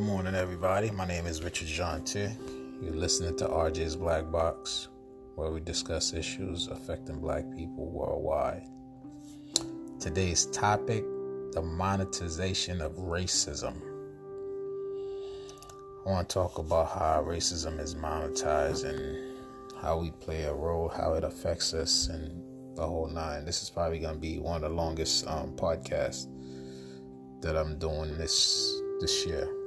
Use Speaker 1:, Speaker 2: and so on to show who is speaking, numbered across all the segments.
Speaker 1: Good morning, everybody. My name is Richard Jonte. You're listening to RJ's Black Box, where we discuss issues affecting black people worldwide. Today's topic the monetization of racism. I want to talk about how racism is monetized and how we play a role, how it affects us, and the whole nine. This is probably going to be one of the longest um, podcasts that I'm doing this this year.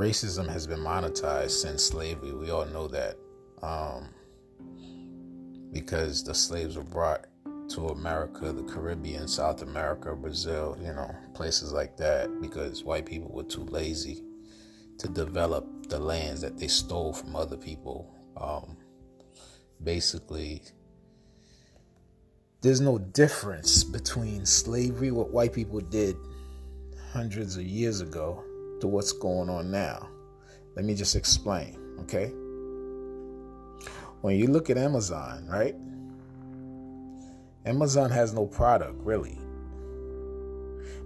Speaker 1: Racism has been monetized since slavery. We all know that. Um, because the slaves were brought to America, the Caribbean, South America, Brazil, you know, places like that, because white people were too lazy to develop the lands that they stole from other people. Um, basically, there's no difference between slavery, what white people did hundreds of years ago, to what's going on now. Let me just explain, okay? When you look at Amazon, right? Amazon has no product really,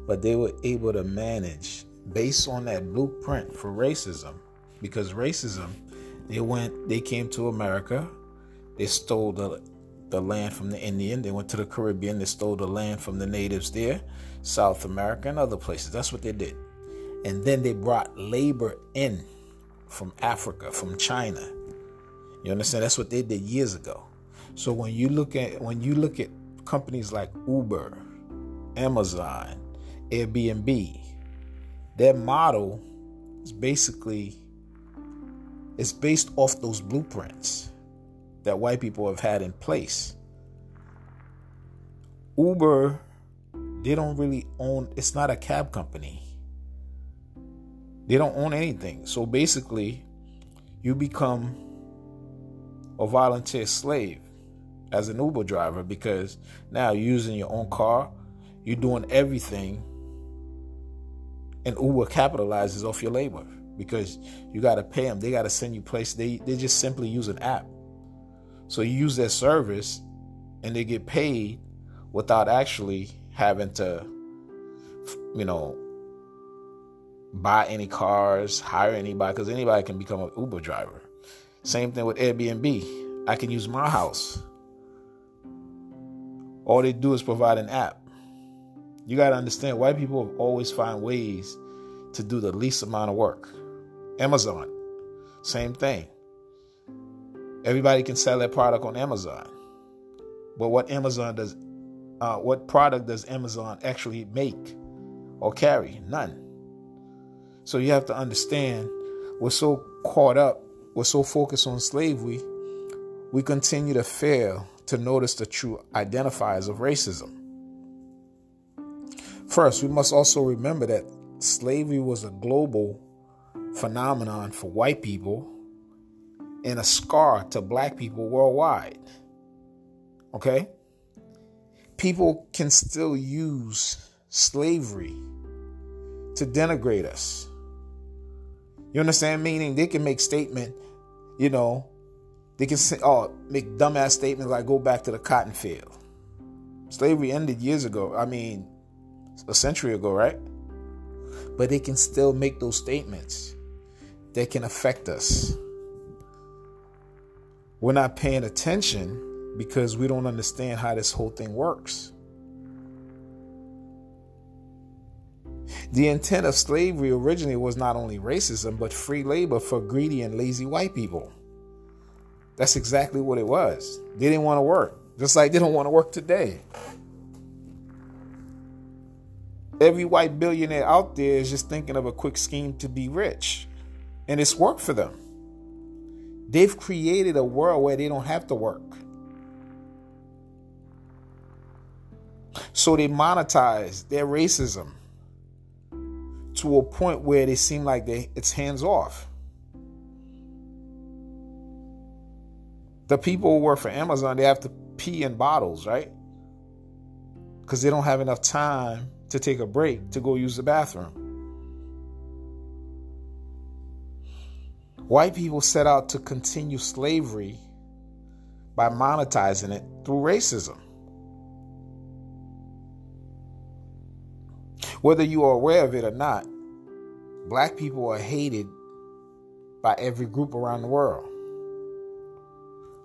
Speaker 1: but they were able to manage based on that blueprint for racism because racism they went they came to America they stole the the land from the Indian. They went to the Caribbean. They stole the land from the natives there, South America, and other places. That's what they did. And then they brought labor in from Africa, from China. You understand? That's what they did years ago. So when you look at when you look at companies like Uber, Amazon, Airbnb, their model is basically it's based off those blueprints that white people have had in place. Uber, they don't really own, it's not a cab company. They don't own anything. So basically, you become a volunteer slave as an Uber driver because now you're using your own car, you're doing everything, and Uber capitalizes off your labor because you got to pay them. They got to send you place. They they just simply use an app. So you use their service and they get paid without actually having to, you know, buy any cars, hire anybody, because anybody can become an Uber driver. Same thing with Airbnb. I can use my house. All they do is provide an app. You got to understand, white people always find ways to do the least amount of work. Amazon, same thing. Everybody can sell their product on Amazon. But what Amazon does, uh, what product does Amazon actually make or carry? None. So you have to understand, we're so caught up, we're so focused on slavery, we continue to fail to notice the true identifiers of racism. First, we must also remember that slavery was a global phenomenon for white people and a scar to black people worldwide. Okay? People can still use slavery to denigrate us. You understand? Meaning they can make statement, you know, they can say, oh, make dumbass statements like go back to the cotton field. Slavery ended years ago. I mean, a century ago, right? But they can still make those statements that can affect us. We're not paying attention because we don't understand how this whole thing works. The intent of slavery originally was not only racism, but free labor for greedy and lazy white people. That's exactly what it was. They didn't want to work, just like they don't want to work today. Every white billionaire out there is just thinking of a quick scheme to be rich, and it's worked for them. They've created a world where they don't have to work. So they monetize their racism to a point where they seem like they it's hands off. The people who work for Amazon, they have to pee in bottles, right? Because they don't have enough time to take a break to go use the bathroom. White people set out to continue slavery by monetizing it through racism. Whether you are aware of it or not, black people are hated by every group around the world.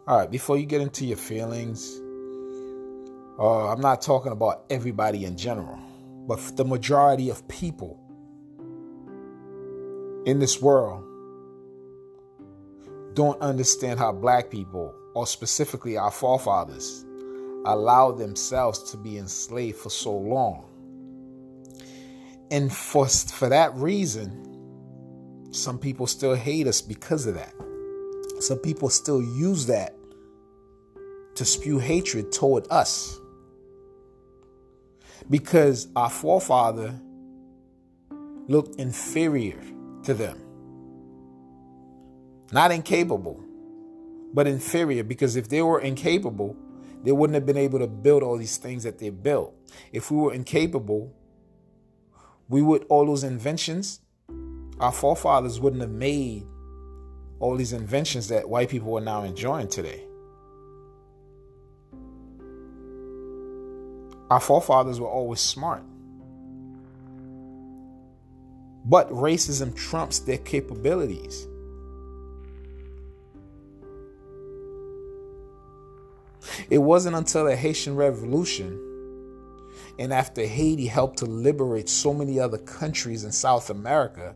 Speaker 1: All right, before you get into your feelings, uh, I'm not talking about everybody in general, but the majority of people in this world don't understand how black people, or specifically our forefathers, allowed themselves to be enslaved for so long. And for, for that reason, some people still hate us because of that. Some people still use that to spew hatred toward us. Because our forefather looked inferior to them. Not incapable, but inferior. Because if they were incapable, they wouldn't have been able to build all these things that they built. If we were incapable, we would, all those inventions, our forefathers wouldn't have made all these inventions that white people are now enjoying today. Our forefathers were always smart. But racism trumps their capabilities. It wasn't until the Haitian Revolution and after Haiti helped to liberate so many other countries in South America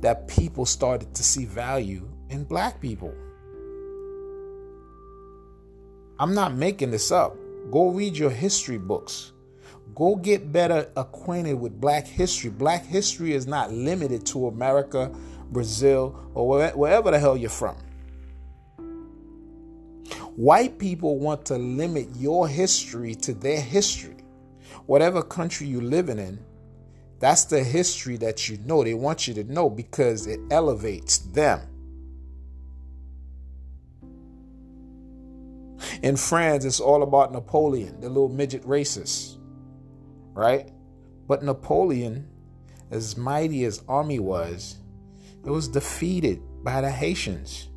Speaker 1: that people started to see value in black people. I'm not making this up. Go read your history books. Go get better acquainted with black history. Black history is not limited to America, Brazil, or wherever the hell you're from. White people want to limit your history to their history. Whatever country you're living in, that's the history that you know. They want you to know because it elevates them. In France, it's all about Napoleon, the little midget racist, right? But Napoleon, as mighty as army was, it was defeated by the Haitians.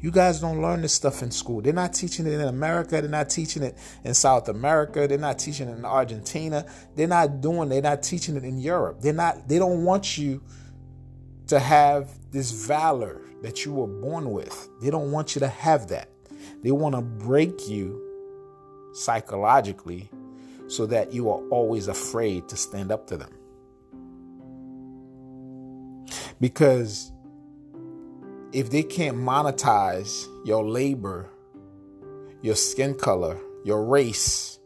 Speaker 1: You guys don't learn this stuff in school. They're not teaching it in America. They're not teaching it in South America. They're not teaching it in Argentina. They're not doing, they're not teaching it in Europe. They're not, they don't want you to have this valor that you were born with. They don't want you to have that. They want to break you psychologically so that you are always afraid to stand up to them. Because if they can't monetize your labor, your skin color, your race,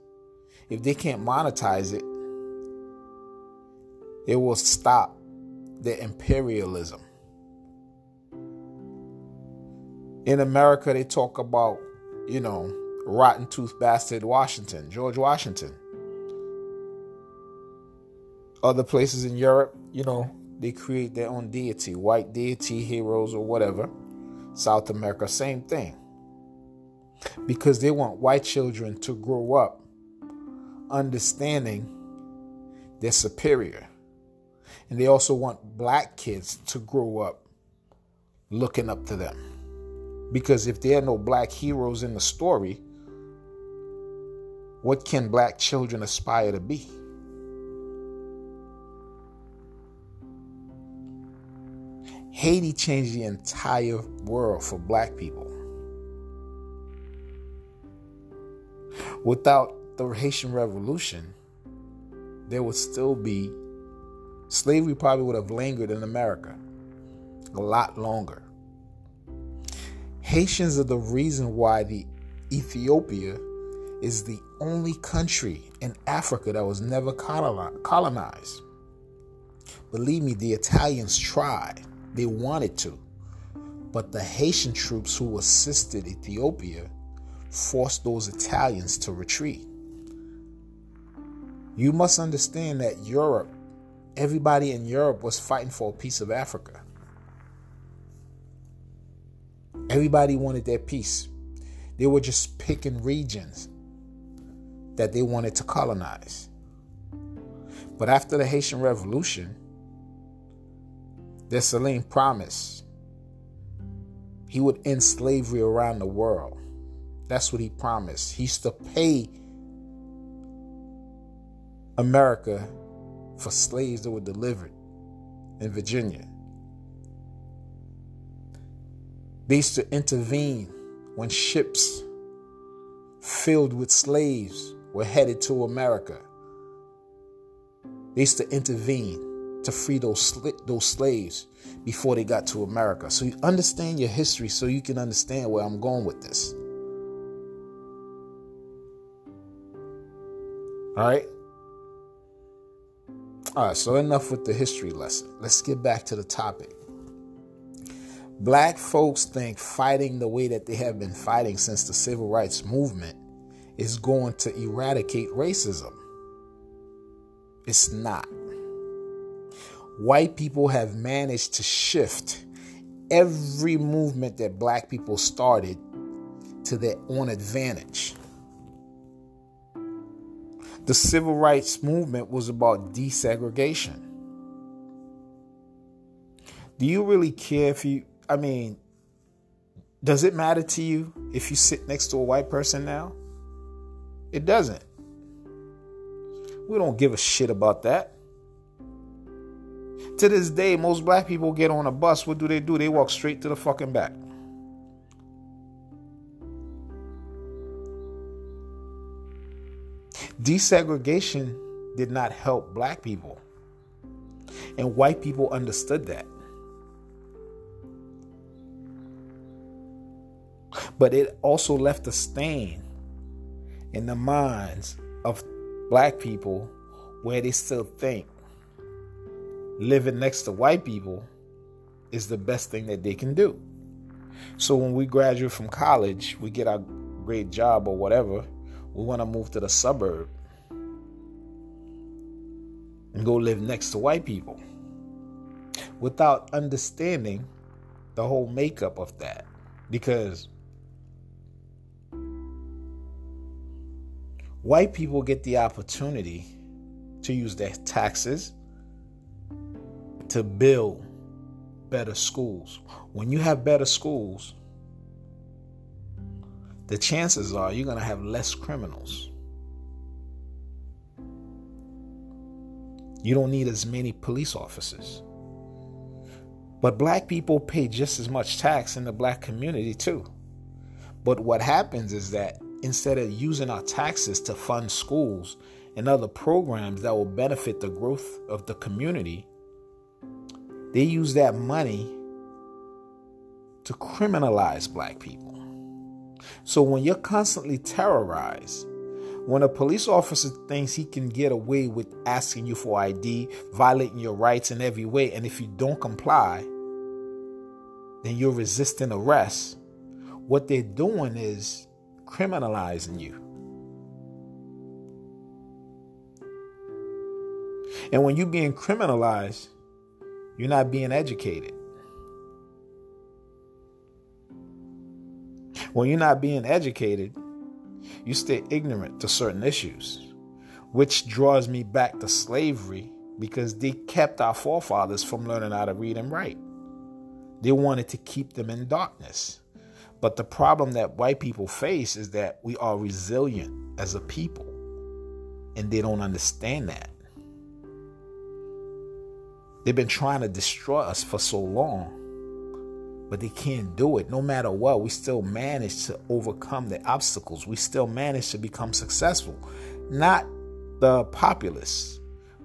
Speaker 1: if they can't monetize it, it will stop the imperialism. In America, they talk about, you know, rotten tooth bastard Washington, George Washington. Other places in Europe, you know, they create their own deity, white deity, heroes, or whatever. South America, same thing. Because they want white children to grow up understanding they're superior. And they also want black kids to grow up looking up to them. Because if there are no black heroes in the story, what can black children aspire to be? Haiti changed the entire world for black people. Without the Haitian Revolution, there would still be slavery, probably would have lingered in America a lot longer. Haitians are the reason why the Ethiopia is the only country in Africa that was never colonized. Believe me, the Italians tried. They wanted to. But the Haitian troops who assisted Ethiopia forced those Italians to retreat. You must understand that Europe, everybody in Europe was fighting for a piece of Africa. Everybody wanted their piece. They were just picking regions that they wanted to colonize. But after the Haitian Revolution, that Salim promised he would end slavery around the world. That's what he promised. He's to pay America for slaves that were delivered in Virginia. They used to intervene when ships filled with slaves were headed to America. They used to intervene to free those those slaves before they got to America. So you understand your history so you can understand where I'm going with this. All right? All right, so enough with the history lesson. Let's get back to the topic. Black folks think fighting the way that they have been fighting since the civil rights movement is going to eradicate racism. It's not. White people have managed to shift every movement that black people started to their own advantage. The civil rights movement was about desegregation. Do you really care if you, I mean, does it matter to you if you sit next to a white person now? It doesn't. We don't give a shit about that. To this day, most black people get on a bus. What do they do? They walk straight to the fucking back. Desegregation did not help black people. And white people understood that. But it also left a stain in the minds of black people where they still think living next to white people is the best thing that they can do. So when we graduate from college, we get our great job or whatever, we want to move to the suburb and go live next to white people without understanding the whole makeup of that. Because white people get the opportunity to use their taxes to build better schools. When you have better schools, the chances are you're going to have less criminals. You don't need as many police officers. But black people pay just as much tax in the black community too. But what happens is that instead of using our taxes to fund schools and other programs that will benefit the growth of the community, they use that money to criminalize black people. So when you're constantly terrorized, when a police officer thinks he can get away with asking you for ID, violating your rights in every way, and if you don't comply, then you're resisting arrest, what they're doing is criminalizing you. And when you're being criminalized, you're not being educated. When you're not being educated, you stay ignorant to certain issues, which draws me back to slavery because they kept our forefathers from learning how to read and write. They wanted to keep them in darkness. But the problem that white people face is that we are resilient as a people, and they don't understand that. They've been trying to destroy us for so long but they can't do it. No matter what, we still manage to overcome the obstacles. We still manage to become successful. Not the populace,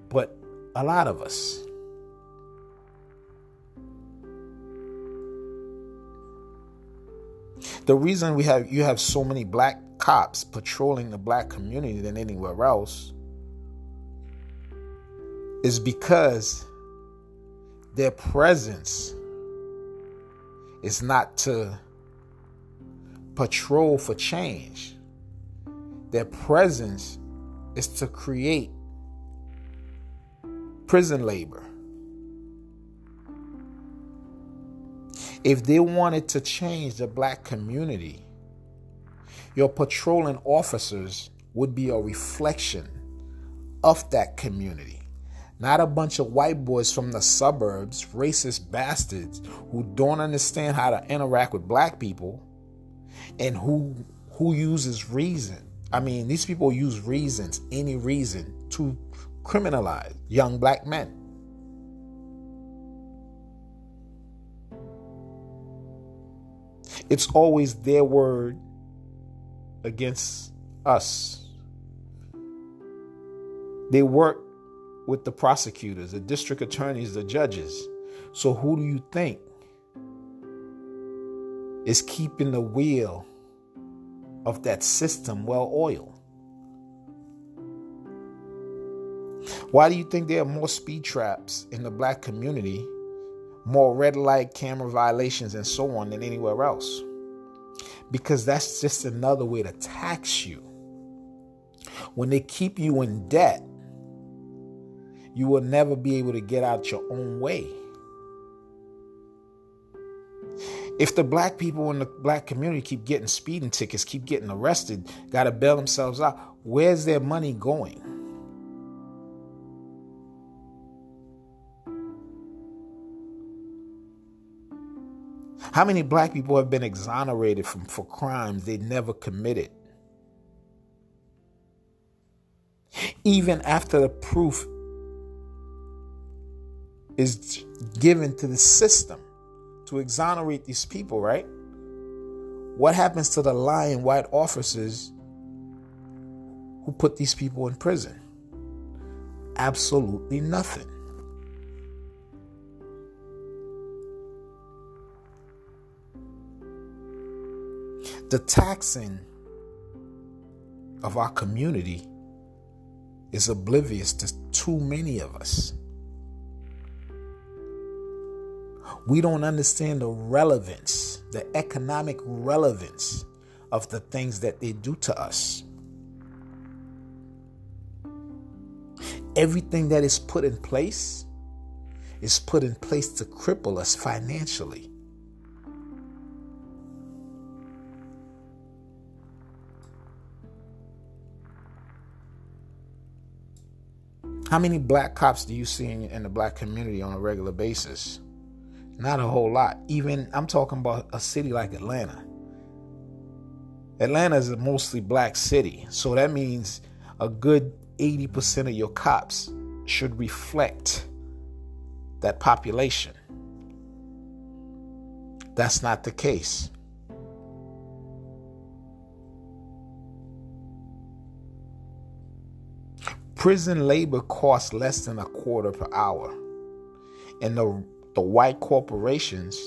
Speaker 1: but a lot of us. The reason we have you have so many black cops patrolling the black community than anywhere else is because their presence is not to patrol for change. Their presence is to create prison labor. If they wanted to change the black community, your patrolling officers would be a reflection of that community. Not a bunch of white boys from the suburbs, racist bastards who don't understand how to interact with black people and who who uses reason. I mean, these people use reasons, any reason to criminalize young black men. It's always their word against us. They work with the prosecutors, the district attorneys, the judges. So, who do you think is keeping the wheel of that system well oiled? Why do you think there are more speed traps in the black community, more red light camera violations, and so on than anywhere else? Because that's just another way to tax you. When they keep you in debt, you will never be able to get out your own way. If the black people in the black community keep getting speeding tickets, keep getting arrested, got to bail themselves out, where's their money going? How many black people have been exonerated from for crimes they never committed? Even after the proof is given to the system to exonerate these people, right? What happens to the lying white officers who put these people in prison? Absolutely nothing. The taxing of our community is oblivious to too many of us. We don't understand the relevance, the economic relevance of the things that they do to us. Everything that is put in place is put in place to cripple us financially. How many black cops do you see in, in, the black community on a regular basis? Not a whole lot. Even I'm talking about a city like Atlanta. Atlanta is a mostly black city, so that means a good 80% of your cops should reflect that population. That's not the case. Prison labor costs less than a quarter per hour. And the, the white corporations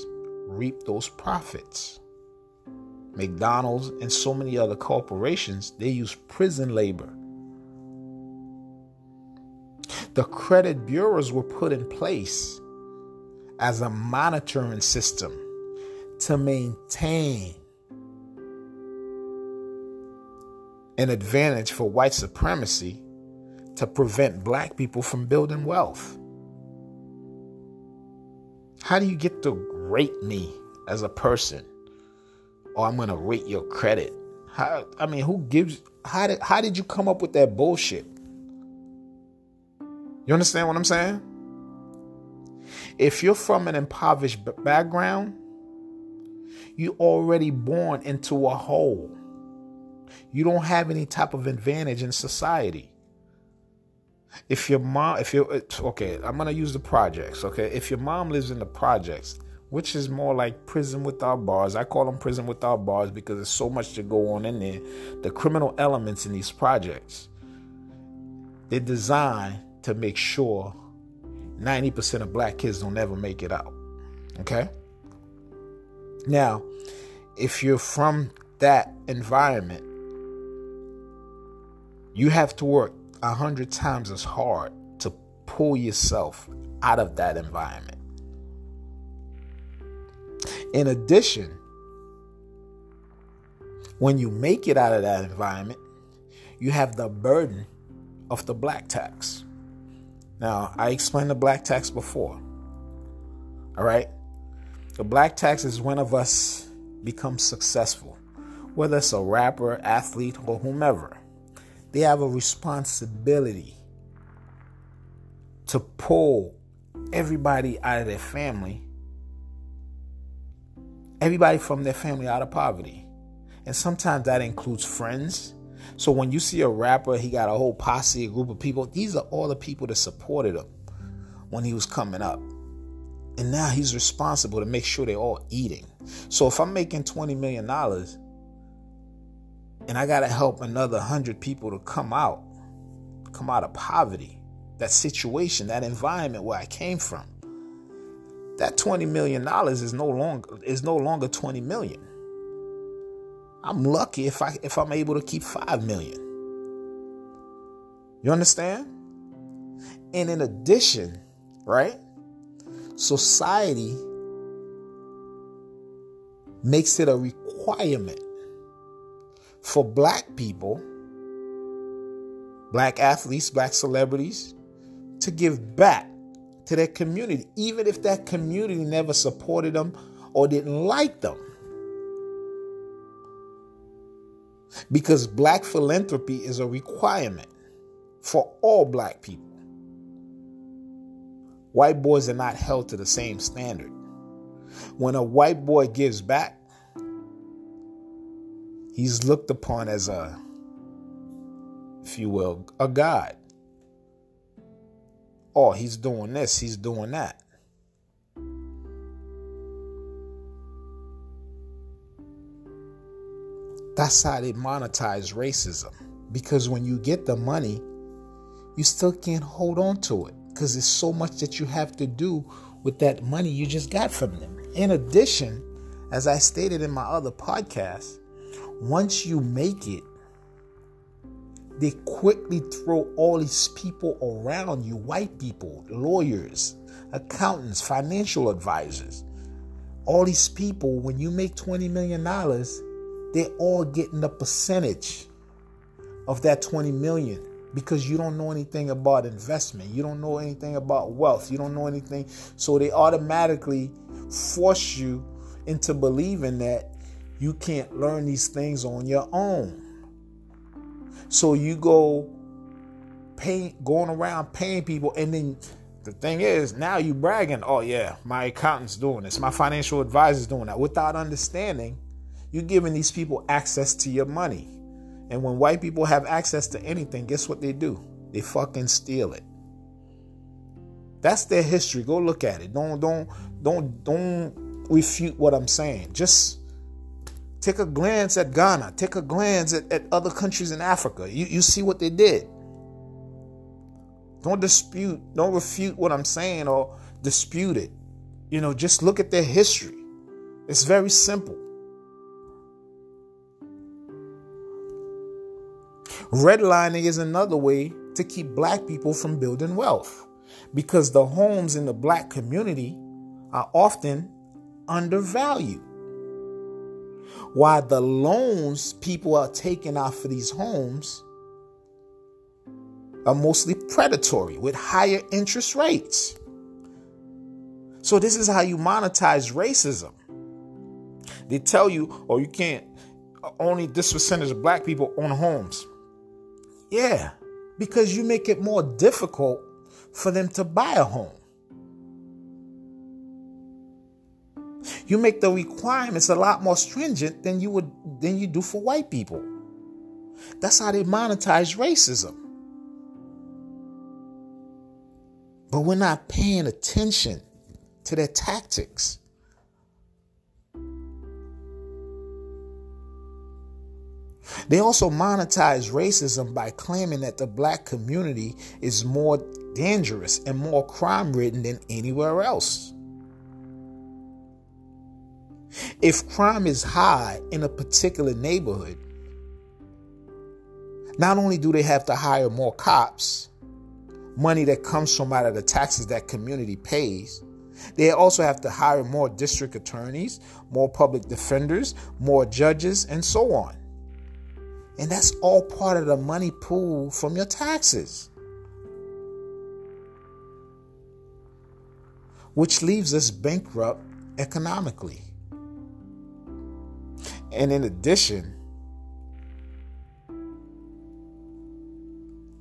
Speaker 1: reap those profits. McDonald's and so many other corporations, they use prison labor. The credit bureaus were put in place as a monitoring system to maintain an advantage for white supremacy to prevent black people from building wealth? How do you get to rate me as a person? Or I'm going to rate your credit? How, I mean, who gives how did how did you come up with that bullshit? You understand what I'm saying? If you're from an impoverished background, you already born into a hole. You don't have any type of advantage in society. If your mom, if you're okay, I'm gonna use the projects. Okay, if your mom lives in the projects, which is more like prison without bars. I call them prison without bars because there's so much to go on in there. The criminal elements in these projects, they're designed to make sure 90% of black kids don't ever make it out. Okay? Now, if you're from that environment, you have to work a hundred times as hard to pull yourself out of that environment. In addition, when you make it out of that environment, you have the burden of the black tax. Now, I explained the black tax before. All right? The black tax is when one of us becomes successful, whether it's a rapper, athlete, or whomever they have a responsibility to pull everybody out of their family, everybody from their family out of poverty. And sometimes that includes friends. So when you see a rapper, he got a whole posse, a group of people. These are all the people that supported him when he was coming up. And now he's responsible to make sure they're all eating. So if I'm making $20 million and I got to help another 100 people to come out, come out of poverty, that situation, that environment where I came from, that 20 million dollars is no longer is no longer 20 million. I'm lucky if I if I'm able to keep 5 million. You understand? And in addition, right? Society makes it a requirement for black people, black athletes, black celebrities to give back to their community, even if that community never supported them or didn't like them. Because black philanthropy is a requirement for all black people. White boys are not held to the same standard. When a white boy gives back, he's looked upon as a, if you will, a god oh, he's doing this, he's doing that. That's how they monetize racism. Because when you get the money, you still can't hold on to it because there's so much that you have to do with that money you just got from them. In addition, as I stated in my other podcast, once you make it, they quickly throw all these people around you white people, lawyers, accountants, financial advisors. All these people, when you make $20 million, they're all getting a percentage of that 20 million because you don't know anything about investment. You don't know anything about wealth. You don't know anything. So they automatically force you into believing that you can't learn these things on your own. So you go paying, going around paying people, and then the thing is, now you bragging, oh yeah, my accountant's doing this, my financial advisor's doing that, without understanding, you're giving these people access to your money. And when white people have access to anything, guess what they do? They fucking steal it. That's their history. Go look at it. Don't don't don't don't refute what I'm saying. Just Take a glance at Ghana. Take a glance at, at other countries in Africa. You, you see what they did. Don't dispute, don't refute what I'm saying or dispute it. You know, just look at their history. It's very simple. Redlining is another way to keep black people from building wealth because the homes in the black community are often undervalued. Why the loans people are taking out for these homes are mostly predatory with higher interest rates. So, this is how you monetize racism. They tell you, oh, you can't, only this percentage of black people own homes. Yeah, because you make it more difficult for them to buy a home. You make the requirements a lot more stringent than you would than you do for white people. That's how they monetize racism. But we're not paying attention to their tactics. They also monetize racism by claiming that the black community is more dangerous and more crime ridden than anywhere else. If crime is high in a particular neighborhood, not only do they have to hire more cops, money that comes from out of the taxes that community pays, they also have to hire more district attorneys, more public defenders, more judges, and so on. And that's all part of the money pool from your taxes. Which leaves us bankrupt economically. And in addition,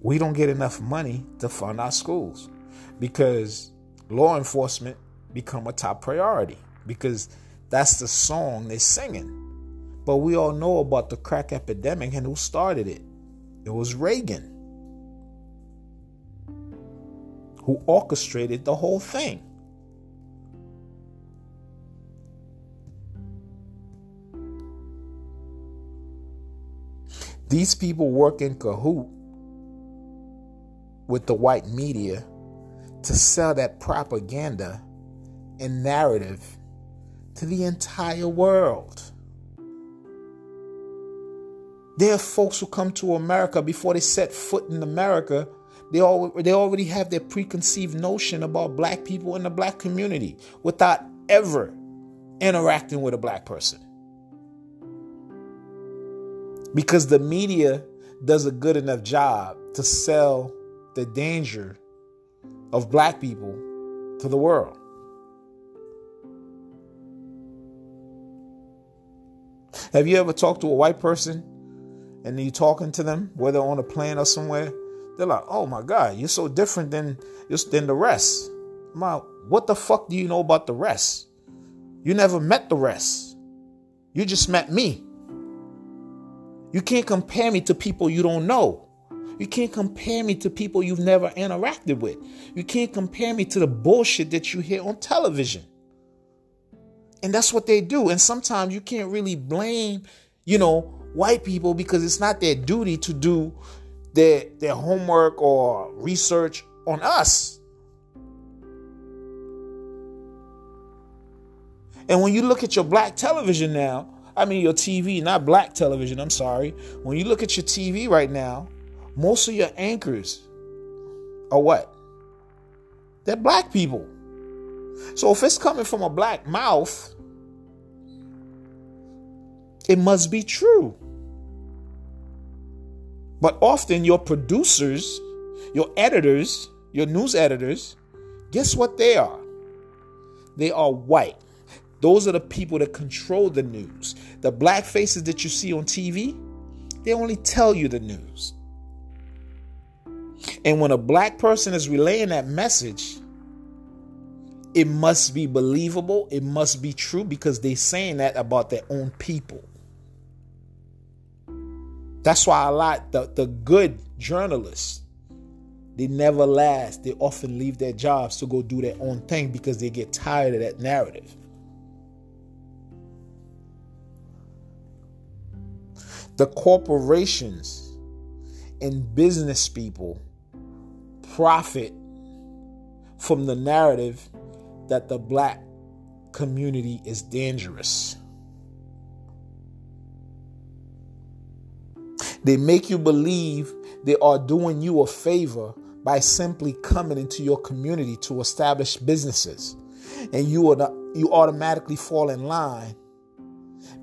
Speaker 1: we don't get enough money to fund our schools because law enforcement become a top priority because that's the song they're singing. But we all know about the crack epidemic and who started it. It was Reagan who orchestrated the whole thing. These people work in cahoot with the white media to sell that propaganda and narrative to the entire world. There are folks who come to America before they set foot in America. They, all, they already have their preconceived notion about black people in the black community without ever interacting with a black person. Because the media does a good enough job to sell the danger of black people to the world. Have you ever talked to a white person and you talking to them, whether on a plane or somewhere? They're like, "Oh my God, you're so different than than the rest." Like, what the fuck do you know about the rest? You never met the rest. You just met me. You can't compare me to people you don't know. You can't compare me to people you've never interacted with. You can't compare me to the bullshit that you hear on television. And that's what they do. And sometimes you can't really blame, you know, white people because it's not their duty to do their their homework or research on us. And when you look at your black television now, I mean your TV, not black television, I'm sorry. When you look at your TV right now, most of your anchors are what? They're black people. So if it's coming from a black mouth, it must be true. But often your producers, your editors, your news editors, guess what they are? They are white. Those are the people that control the news. The black faces that you see on TV, they only tell you the news. And when a black person is relaying that message, it must be believable, it must be true because they're saying that about their own people. That's why a lot the, the good journalists they never last. They often leave their jobs to go do their own thing because they get tired of that narrative. The corporations and business people profit from the narrative that the black community is dangerous. They make you believe they are doing you a favor by simply coming into your community to establish businesses. And you are you automatically fall in line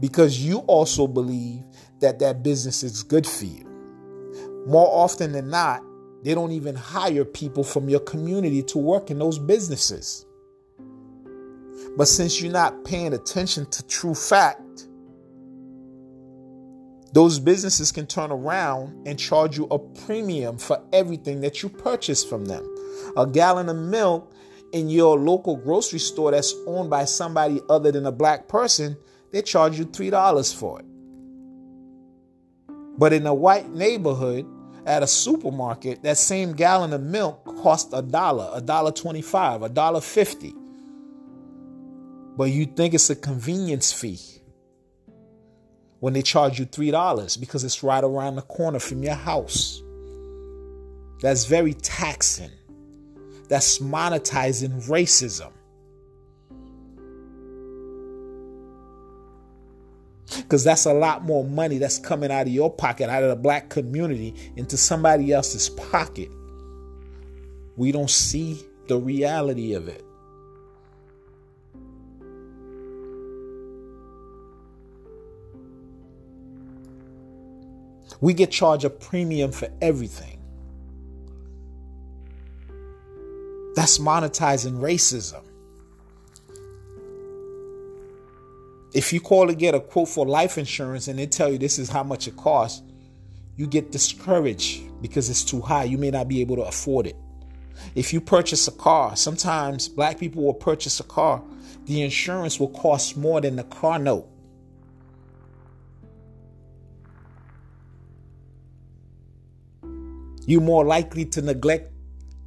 Speaker 1: because you also believe that that business is good for you. More often than not, they don't even hire people from your community to work in those businesses. But since you're not paying attention to true fact, those businesses can turn around and charge you a premium for everything that you purchase from them. A gallon of milk in your local grocery store that's owned by somebody other than a black person, they charge you $3 for it. But in a white neighborhood, at a supermarket, that same gallon of milk cost a dollar, a dollar twenty-five, a dollar fifty. But you think it's a convenience fee when they charge you three dollars because it's right around the corner from your house. That's very taxing. That's monetizing racism. Because that's a lot more money that's coming out of your pocket, out of the black community, into somebody else's pocket. We don't see the reality of it. We get charged a premium for everything. That's monetizing racism. If you call to get a quote for life insurance and they tell you this is how much it costs, you get discouraged because it's too high. You may not be able to afford it. If you purchase a car, sometimes black people will purchase a car, the insurance will cost more than the car note. You're more likely to neglect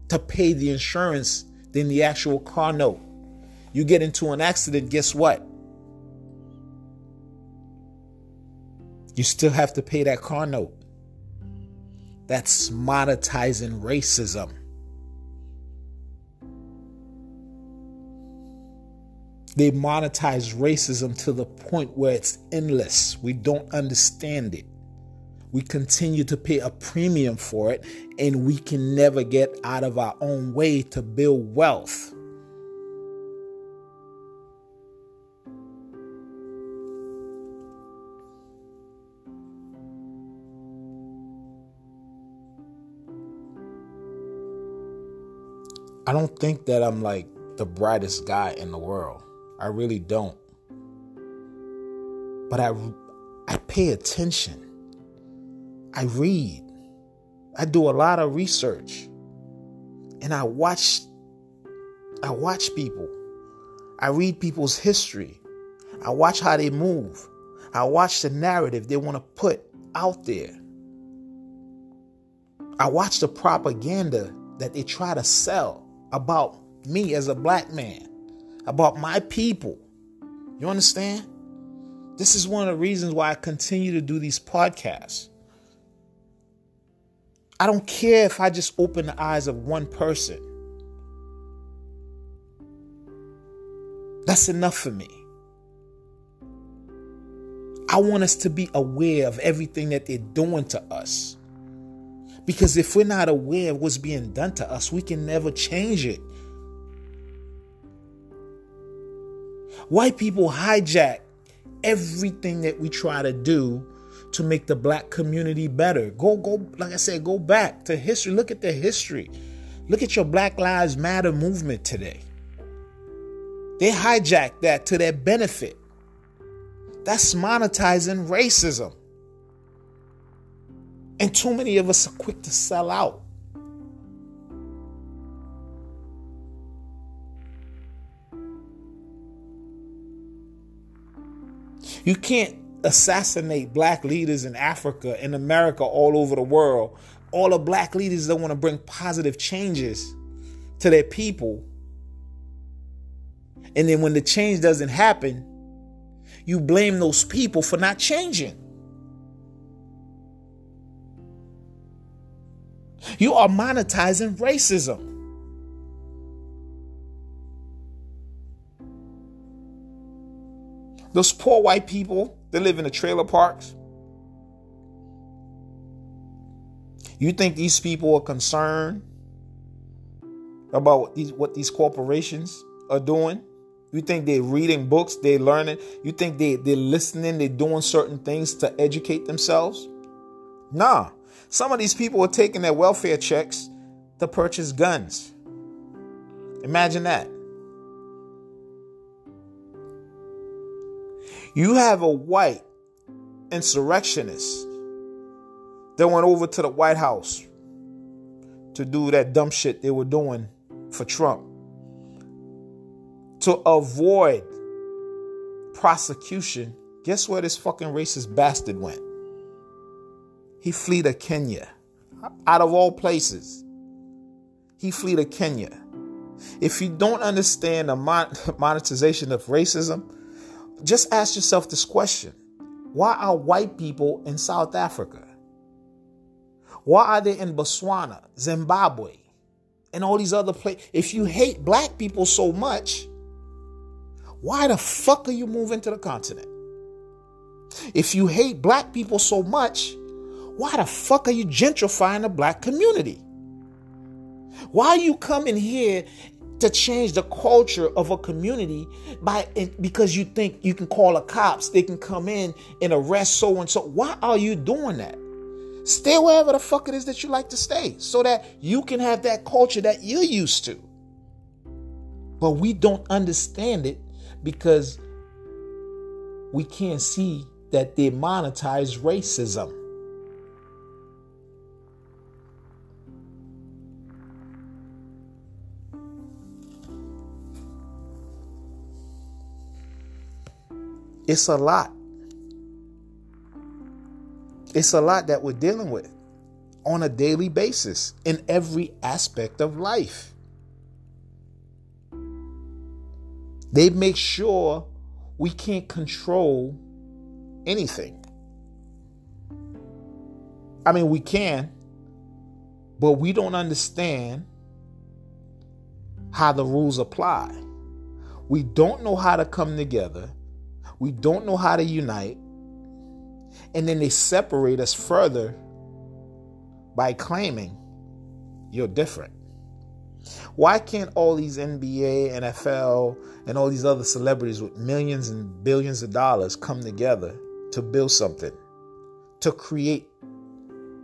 Speaker 1: to pay the insurance than the actual car note. You get into an accident, guess what? You still have to pay that car note. That's monetizing racism. They monetize racism to the point where it's endless. We don't understand it. We continue to pay a premium for it, and we can never get out of our own way to build wealth. I don't think that I'm like the brightest guy in the world. I really don't. But I I pay attention. I read. I do a lot of research. And I watch I watch people. I read people's history. I watch how they move. I watch the narrative they want to put out there. I watch the propaganda that they try to sell about me as a black man, about my people. You understand? This is one of the reasons why I continue to do these podcasts. I don't care if I just open the eyes of one person. That's enough for me. I want us to be aware of everything that they're doing to us. Because if we're not aware of what's being done to us, we can never change it. White people hijack everything that we try to do to make the black community better. Go, go, like I said, go back to history. Look at the history. Look at your Black Lives Matter movement today. They hijack that to their benefit. That's monetizing racism. And too many of us are quick to sell out. You can't assassinate black leaders in Africa, in America, all over the world. All the black leaders that want to bring positive changes to their people. And then when the change doesn't happen, you blame those people for not changing. You are monetizing racism. Those poor white people that live in the trailer parks. You think these people are concerned about what these, what these corporations are doing? You think they're reading books, they're learning? You think they, they're listening, they're doing certain things to educate themselves? Nah. Some of these people are taking their welfare checks to purchase guns. Imagine that. You have a white insurrectionist that went over to the White House to do that dumb shit they were doing for Trump to avoid prosecution. Guess where this fucking racist bastard went? He flee to Kenya. Out of all places, he flee to Kenya. If you don't understand the monetization of racism, just ask yourself this question. Why are white people in South Africa? Why are they in Botswana, Zimbabwe, and all these other places? If you hate black people so much, why the fuck are you moving to the continent? If you hate black people so much, why the fuck are you gentrifying the black community? Why are you coming here to change the culture of a community by because you think you can call the cops, they can come in and arrest so and so. Why are you doing that? Stay wherever the fuck it is that you like to stay so that you can have that culture that you're used to. But we don't understand it because we can't see that they monetize racism. It's a lot. It's a lot that we're dealing with on a daily basis in every aspect of life. They make sure we can't control anything. I mean, we can, But we don't understand how the rules apply. We don't know how to come together. We don't know how to unite. And then they separate us further by claiming you're different. Why can't all these NBA, NFL, and all these other celebrities with millions and billions of dollars come together to build something, to create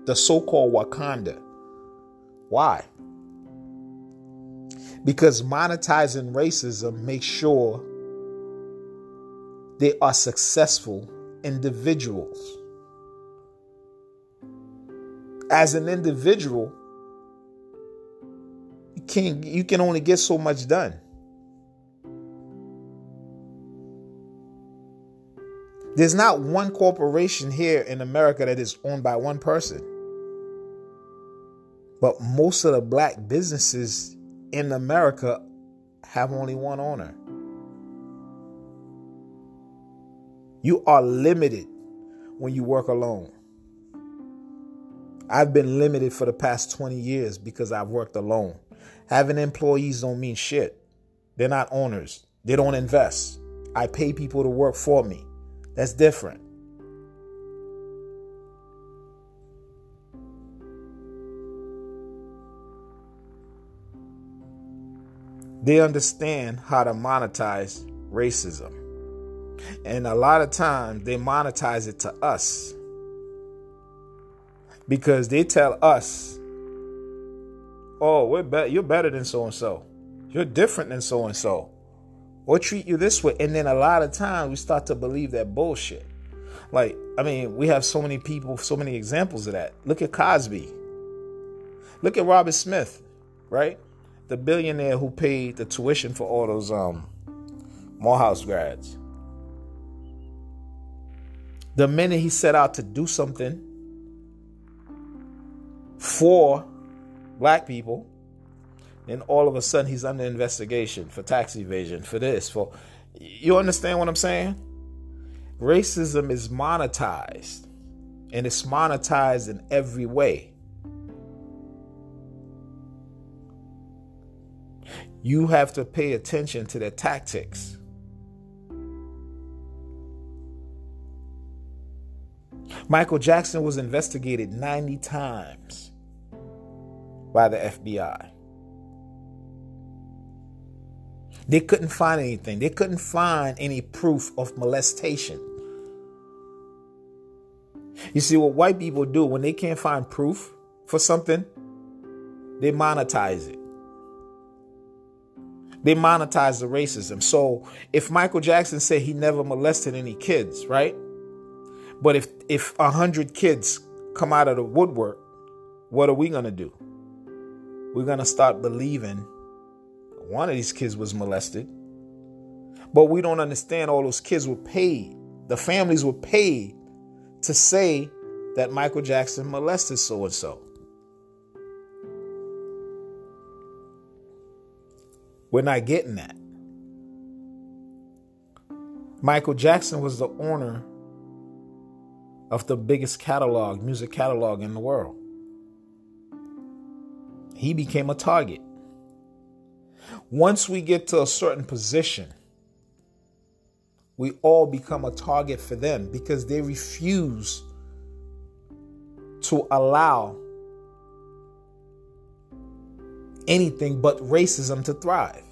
Speaker 1: the so called Wakanda? Why? Because monetizing racism makes sure they are successful individuals. As an individual, you can you can only get so much done. There's not one corporation here in America that is owned by one person. But most of the black businesses in America have only one owner. You are limited when you work alone. I've been limited for the past 20 years because I've worked alone. Having employees don't mean shit. They're not owners. They don't invest. I pay people to work for me. That's different. they understand how to monetize racism. And a lot of times they monetize it to us because they tell us, oh, we're be- you're better than so and so. You're different than so and so. Or treat you this way. And then a lot of times we start to believe that bullshit. Like, I mean, we have so many people, so many examples of that. Look at Cosby. Look at Robert Smith, right? the billionaire who paid the tuition for all those um Morehouse grads. The minute he set out to do something for black people, then all of a sudden he's under investigation for tax evasion, for this, for you understand what I'm saying? Racism is monetized, and it's monetized in every way. you have to pay attention to their tactics. Michael Jackson was investigated 90 times by the FBI. They couldn't find anything. They couldn't find any proof of molestation. You see, what white people do when they can't find proof for something, they monetize it they monetize the racism. So if Michael Jackson said he never molested any kids, right? But if if a hundred kids come out of the woodwork, what are we gonna do? We're gonna start believing one of these kids was molested. But we don't understand all those kids were paid. The families were paid to say that Michael Jackson molested so and so. We're not getting that. Michael Jackson was the owner of the biggest catalog, music catalog in the world. He became a target. Once we get to a certain position, we all become a target for them because they refuse to allow anything but racism to thrive.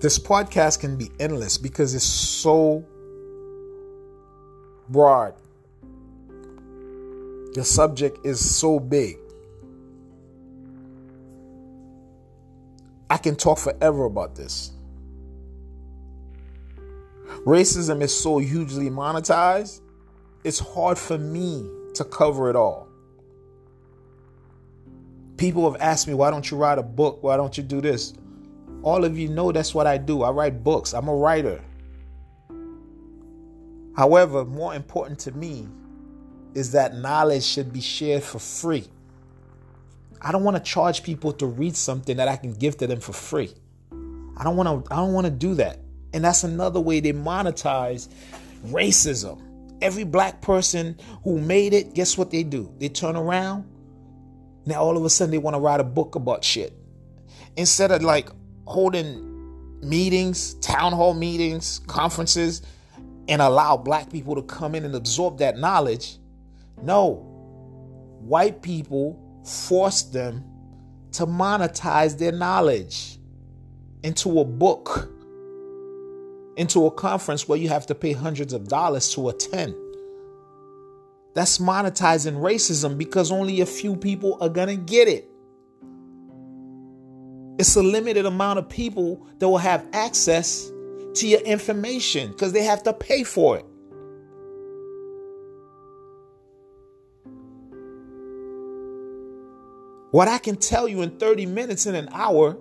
Speaker 1: This podcast can be endless because it's so broad. The subject is so big. I can talk forever about this. Racism is so hugely monetized it's hard for me to cover it all. People have asked me, why don't you write a book? Why don't you do this? All of you know that's what I do. I write books, I'm a writer. However, more important to me is that knowledge should be shared for free. I don't want to charge people to read something that I can give to them for free. I don't want to I don't want to do that. And that's another way they monetize racism Every black person who made it, guess what they do? They turn around. Now all of a sudden they want to write a book about shit. Instead of like holding meetings, town hall meetings, conferences, and allow black people to come in and absorb that knowledge. No. White people force them to monetize their knowledge into a book, into a conference where you have to pay hundreds of dollars to attend. That's monetizing racism because only a few people are going to get it. It's a limited amount of people that will have access to your information because they have to pay for it. What I can tell you in 30 minutes in an hour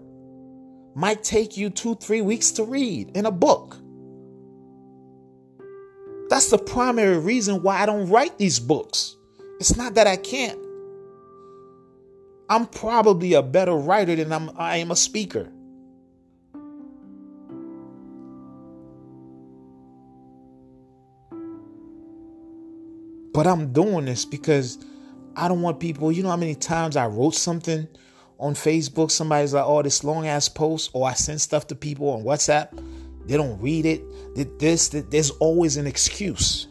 Speaker 1: might take you two, three weeks to read in a book. That's the primary reason why I don't write these books. It's not that I can't. I'm probably a better writer than I'm, I am a speaker. But I'm doing this because I don't want people, you know how many times I wrote something on Facebook, somebody's like, oh, this long ass post, or I send stuff to people on WhatsApp. They don't read it. This, this, there's always an excuse.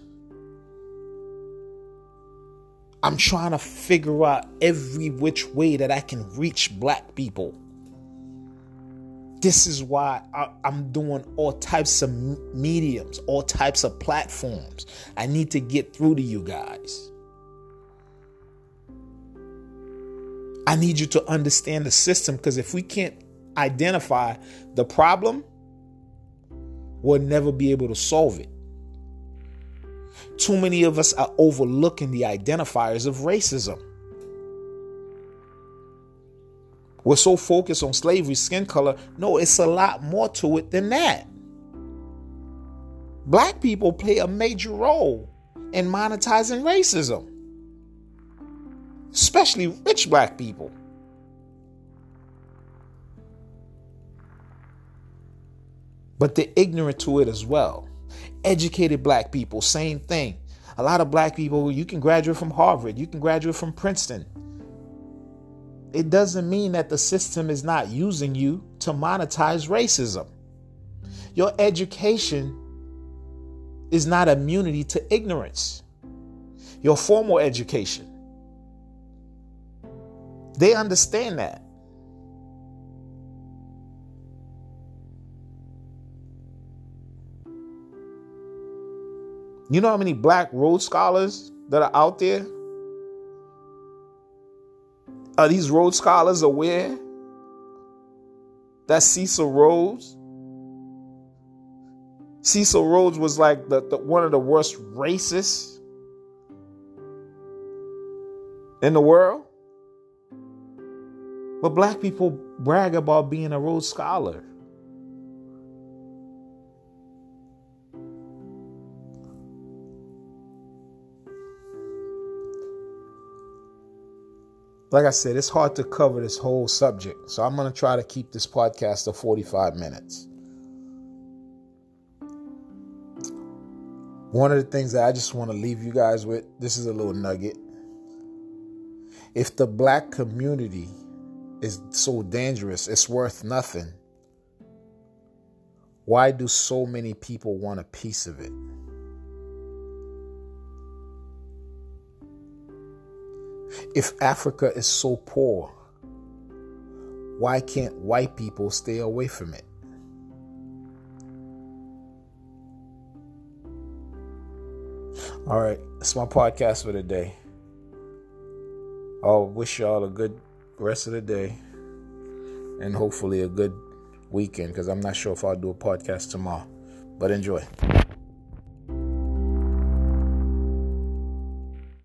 Speaker 1: I'm trying to figure out every which way that I can reach black people. This is why I, am doing all types of mediums, all types of platforms. I need to get through to you guys. I need you to understand the system because if we can't identify the problem, we'll never be able to solve it. Too many of us are overlooking the identifiers of racism. We're so focused on slavery, skin color. No, it's a lot more to it than that. Black people play a major role in monetizing racism, especially rich black people. But they're ignorant to it as well. Educated black people, same thing. A lot of black people, you can graduate from Harvard, you can graduate from Princeton. It doesn't mean that the system is not using you to monetize racism. Your education is not immunity to ignorance. Your formal education. They understand that. You know how many black Rhodes Scholars that are out there? Are these Rhodes Scholars aware that Cecil Rhodes? Cecil Rhodes was like the, the, one of the worst racists in the world. But black people brag about being a Rhodes Scholar. Like I said, it's hard to cover this whole subject. So I'm going to try to keep this podcast to 45 minutes. One of the things that I just want to leave you guys with this is a little nugget. If the black community is so dangerous, it's worth nothing, why do so many people want a piece of it? If Africa is so poor, why can't white people stay away from it? All right, that's my podcast for today. I'll wish y'all a good rest of the day and hopefully a good weekend because I'm not sure if I'll do a podcast tomorrow. But enjoy.